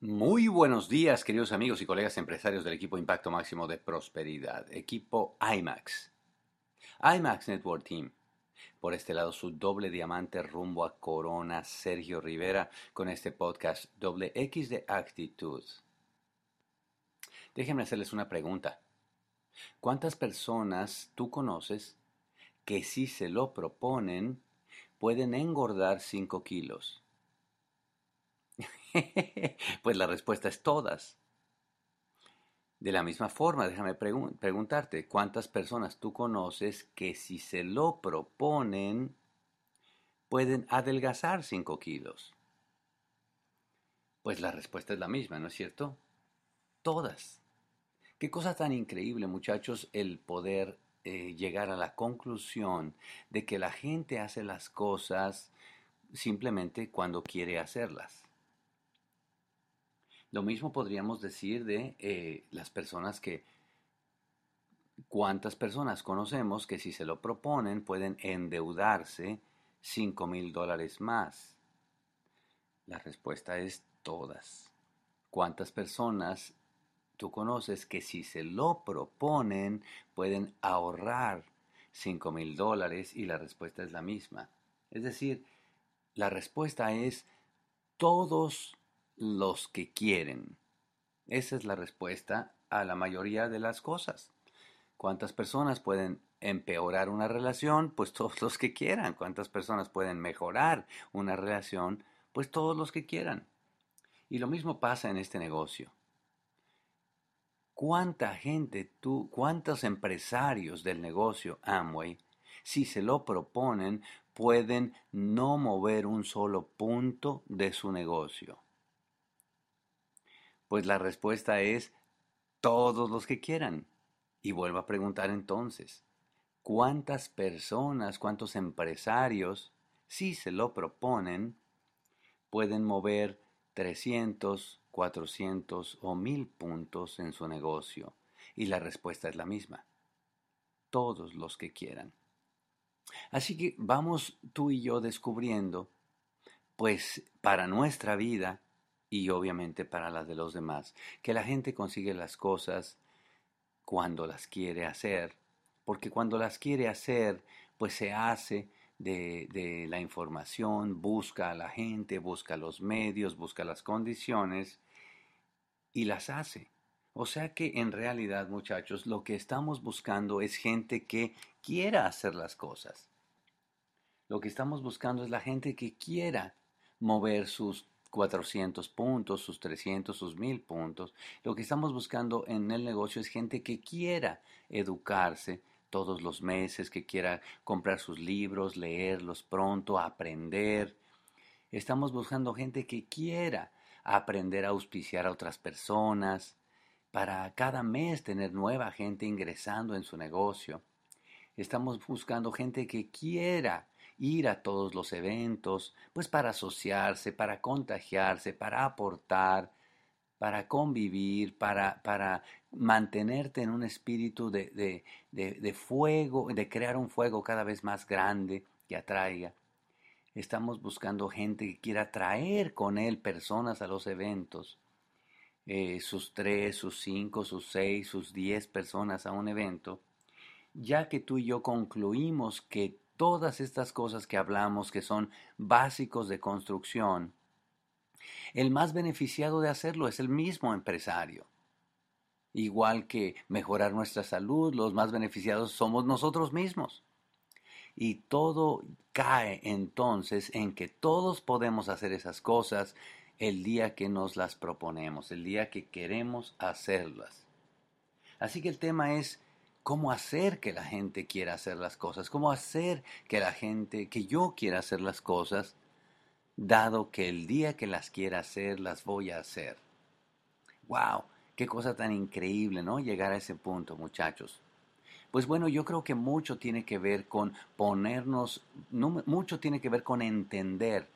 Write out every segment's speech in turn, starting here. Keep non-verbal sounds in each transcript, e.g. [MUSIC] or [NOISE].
Muy buenos días, queridos amigos y colegas empresarios del equipo Impacto Máximo de Prosperidad, equipo IMAX. IMAX Network Team. Por este lado, su doble diamante rumbo a Corona, Sergio Rivera, con este podcast Doble X de Actitud. Déjenme hacerles una pregunta. ¿Cuántas personas tú conoces que si se lo proponen pueden engordar 5 kilos? [LAUGHS] pues la respuesta es todas. De la misma forma, déjame preguntarte, ¿cuántas personas tú conoces que si se lo proponen pueden adelgazar 5 kilos? Pues la respuesta es la misma, ¿no es cierto? Todas. Qué cosa tan increíble, muchachos, el poder eh, llegar a la conclusión de que la gente hace las cosas simplemente cuando quiere hacerlas. Lo mismo podríamos decir de eh, las personas que, ¿cuántas personas conocemos que si se lo proponen pueden endeudarse 5 mil dólares más? La respuesta es todas. ¿Cuántas personas tú conoces que si se lo proponen pueden ahorrar 5 mil dólares? Y la respuesta es la misma. Es decir, la respuesta es todos los que quieren. Esa es la respuesta a la mayoría de las cosas. ¿Cuántas personas pueden empeorar una relación? Pues todos los que quieran. ¿Cuántas personas pueden mejorar una relación? Pues todos los que quieran. Y lo mismo pasa en este negocio. ¿Cuánta gente tú, cuántos empresarios del negocio Amway, si se lo proponen, pueden no mover un solo punto de su negocio? Pues la respuesta es todos los que quieran. Y vuelvo a preguntar entonces, ¿cuántas personas, cuántos empresarios, si se lo proponen, pueden mover 300, 400 o 1000 puntos en su negocio? Y la respuesta es la misma. Todos los que quieran. Así que vamos tú y yo descubriendo, pues para nuestra vida, y obviamente para las de los demás, que la gente consigue las cosas cuando las quiere hacer, porque cuando las quiere hacer, pues se hace de, de, la información, busca a la gente, busca los medios, busca las condiciones y las hace. O sea que en realidad, muchachos, lo que estamos buscando es gente que quiera hacer las cosas. Lo que estamos buscando es la gente que quiera mover sus 400 puntos, sus 300, sus 1000 puntos. Lo que estamos buscando en el negocio es gente que quiera educarse todos los meses, que quiera comprar sus libros, leerlos pronto, aprender. Estamos buscando gente que quiera aprender a auspiciar a otras personas, para cada mes tener nueva gente ingresando en su negocio. Estamos buscando gente que quiera ir a todos los eventos, pues para asociarse, para contagiarse, para aportar, para convivir, para, para mantenerte en un espíritu de, de, de, fuego, de crear un fuego cada vez más grande que atraiga. Estamos buscando gente que quiera traer con él personas a los eventos. Eh, sus tres, sus cinco, sus seis, sus diez personas a un evento, ya que tú y yo concluimos que todas estas cosas que hablamos que son básicos de construcción, el más beneficiado de hacerlo es el mismo empresario. Igual que mejorar nuestra salud, los más beneficiados somos nosotros mismos. Y todo cae entonces en que todos podemos hacer esas cosas el día que nos las proponemos, el día que queremos hacerlas. Así que el tema es cómo hacer que la gente quiera hacer las cosas, cómo hacer que la gente, que yo quiera hacer las cosas, dado que el día que las quiera hacer, las voy a hacer. ¡Wow! Qué cosa tan increíble, ¿no? Llegar a ese punto, muchachos. Pues bueno, yo creo que mucho tiene que ver con ponernos, mucho tiene que ver con entender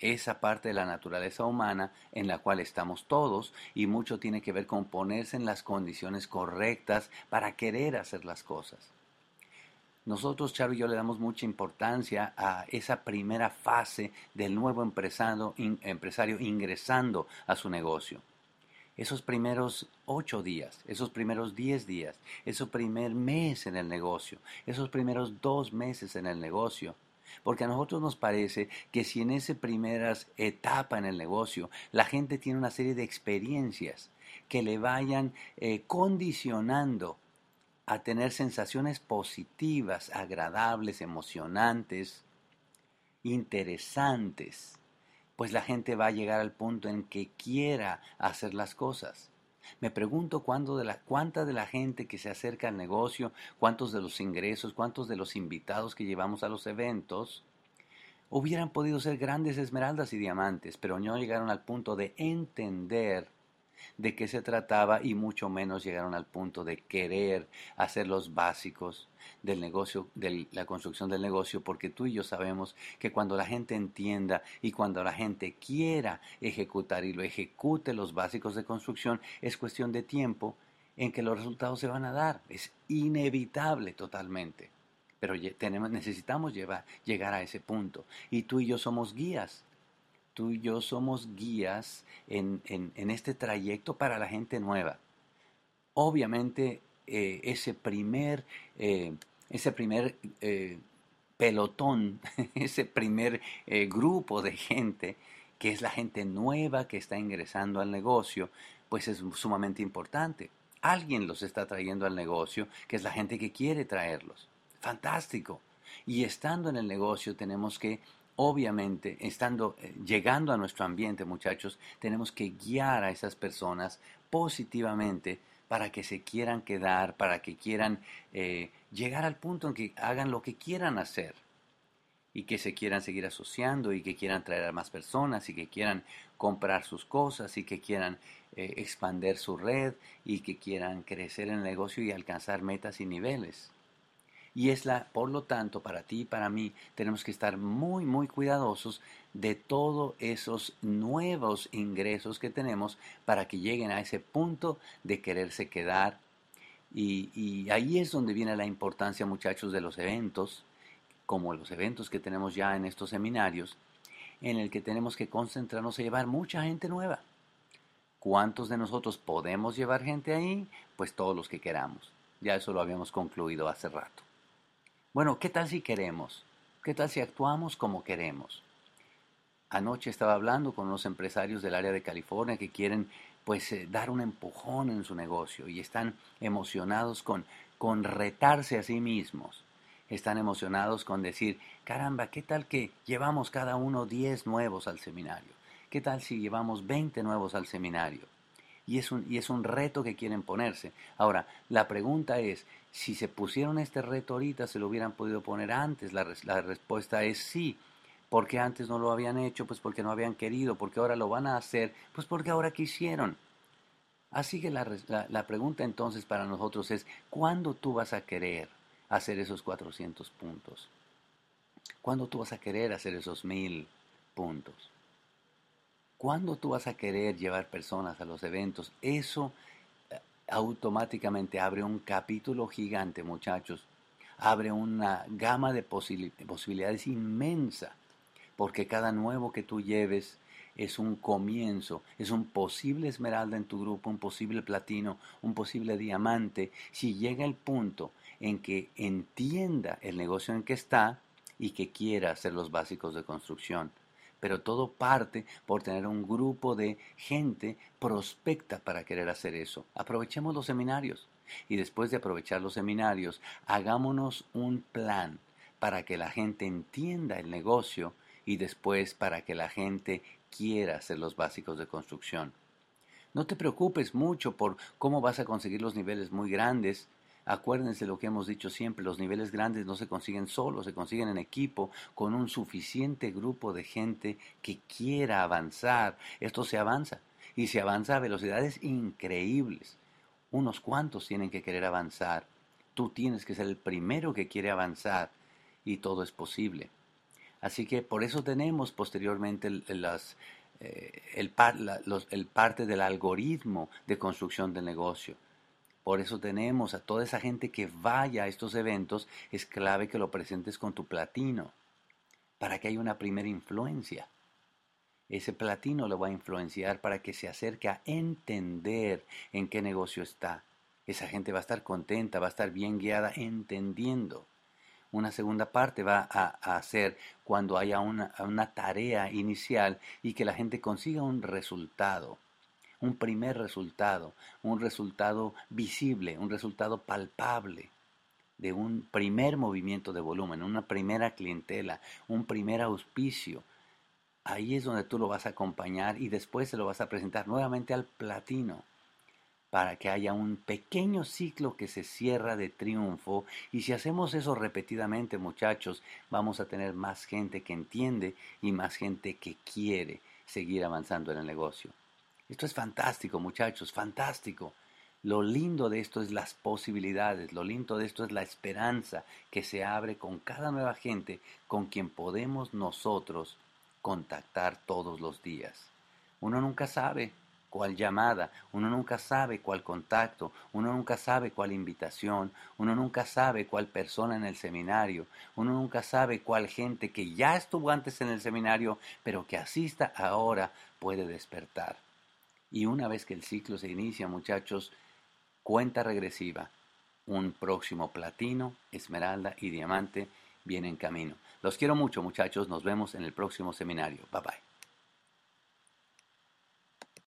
esa parte de la naturaleza humana en la cual estamos todos y mucho tiene que ver con ponerse en las condiciones correctas para querer hacer las cosas. Nosotros, Charo y yo, le damos mucha importancia a esa primera fase del nuevo empresario, empresario ingresando a su negocio. Esos primeros ocho días, esos primeros diez días, ese primer mes en el negocio, esos primeros dos meses en el negocio. Porque a nosotros nos parece que si en esa primera etapa en el negocio la gente tiene una serie de experiencias que le vayan eh, condicionando a tener sensaciones positivas, agradables, emocionantes, interesantes, pues la gente va a llegar al punto en que quiera hacer las cosas. Me pregunto de la, cuánta de la gente que se acerca al negocio, cuántos de los ingresos, cuántos de los invitados que llevamos a los eventos, hubieran podido ser grandes esmeraldas y diamantes, pero no llegaron al punto de entender de qué se trataba y mucho menos llegaron al punto de querer hacer los básicos del negocio, de la construcción del negocio, porque tú y yo sabemos que cuando la gente entienda y cuando la gente quiera ejecutar y lo ejecute los básicos de construcción, es cuestión de tiempo en que los resultados se van a dar. Es inevitable totalmente. Pero tenemos, necesitamos llegar a ese punto. Y tú y yo somos guías tú y yo somos guías en, este trayecto para la gente nueva. Obviamente eh, ese primer, eh, ese primer eh, pelotón, [LAUGHS] ese primer grupo de gente, que es la gente nueva que está ingresando al negocio, pues es sumamente importante. Alguien los está trayendo al negocio, que es la gente que quiere traerlos. Fantástico. Y estando en el negocio tenemos que obviamente, estando, eh, llegando a nuestro ambiente, muchachos, tenemos que guiar a esas personas positivamente para que se quieran quedar, para que quieran eh, llegar al punto en que hagan lo que quieran hacer y que se quieran seguir asociando y que quieran traer a más personas y que quieran comprar sus cosas y que quieran eh, expander su red y que quieran crecer en el negocio y alcanzar metas y niveles. Y es la, por lo tanto, para ti y para mí, tenemos que estar muy, muy cuidadosos de todos esos nuevos ingresos que tenemos para que lleguen a ese punto de quererse quedar. Y, ahí es donde viene la importancia, muchachos, de los eventos, como los eventos que tenemos ya en estos seminarios, en el que tenemos que concentrarnos a llevar mucha gente nueva. ¿Cuántos de nosotros podemos llevar gente ahí? Pues todos los que queramos. Ya eso lo habíamos concluido hace rato. Bueno, ¿qué tal si queremos? ¿Qué tal si actuamos como queremos? Anoche estaba hablando con unos empresarios del área de California que quieren pues eh, dar un empujón en su negocio y están emocionados con, con retarse a sí mismos. Están emocionados con decir, caramba, ¿qué tal que llevamos cada uno 10 nuevos al seminario? ¿Qué tal si llevamos 20 nuevos al seminario? Y es un, y es un reto que quieren ponerse. Ahora, la pregunta es, si se pusieron este reto ahorita, se lo hubieran podido poner antes. La, respuesta es sí. ¿Por qué antes no lo habían hecho? Pues porque no habían querido. porque ahora lo van a hacer? Pues porque ahora quisieron. Así que la, pregunta entonces para nosotros es, ¿cuándo tú vas a querer hacer esos 400 puntos? ¿Cuándo tú vas a querer hacer esos mil puntos? ¿Cuándo tú vas a querer llevar personas a los eventos? Eso automáticamente abre un capítulo gigante, muchachos. Abre una gama de posibilidades inmensa, porque cada nuevo que tú lleves es un comienzo, es un posible esmeralda en tu grupo, un posible platino, un posible diamante, si llega el punto en que entienda el negocio en que está y que quiera hacer los básicos de construcción pero todo parte por tener un grupo de gente prospecta para querer hacer eso. Aprovechemos los seminarios y después de aprovechar los seminarios, hagámonos un plan para que la gente entienda el negocio y después para que la gente quiera hacer los básicos de construcción. No te preocupes mucho por cómo vas a conseguir los niveles muy grandes, Acuérdense lo que hemos dicho siempre, los niveles grandes no se consiguen solos, se consiguen en equipo, con un suficiente grupo de gente que quiera avanzar. Esto se avanza y se avanza a velocidades increíbles. Unos cuantos tienen que querer avanzar. Tú tienes que ser el primero que quiere avanzar y todo es posible. Así que por eso tenemos posteriormente eh, el, el parte del algoritmo de construcción del negocio Por eso tenemos a toda esa gente que vaya a estos eventos, es clave que lo presentes con tu platino, para que haya una primera influencia. Ese platino lo va a influenciar para que se acerque a entender en qué negocio está. Esa gente va a estar contenta, va a estar bien guiada entendiendo. Una segunda parte va a, hacer cuando haya una tarea inicial y que la gente consiga un resultado, un primer resultado, un resultado visible, un resultado palpable de un primer movimiento de volumen, una primera clientela, un primer auspicio. Ahí es donde tú lo vas a acompañar y después se lo vas a presentar nuevamente al platino para que haya un pequeño ciclo que se cierra de triunfo y si hacemos eso repetidamente muchachos vamos a tener más gente que entiende y más gente que quiere seguir avanzando en el negocio. Esto es fantástico muchachos, fantástico. Lo lindo de esto es las posibilidades, lo lindo de esto es la esperanza que se abre con cada nueva gente con quien podemos nosotros contactar todos los días. Uno nunca sabe cuál llamada, uno nunca sabe cuál contacto, uno nunca sabe cuál invitación, uno nunca sabe cuál persona en el seminario, uno nunca sabe cuál gente que ya estuvo antes en el seminario, pero que asista ahora puede despertar. Y una vez que el ciclo se inicia, muchachos, cuenta regresiva, un próximo platino, esmeralda y diamante viene en camino. Los quiero mucho, muchachos, nos vemos en el próximo seminario. Bye bye.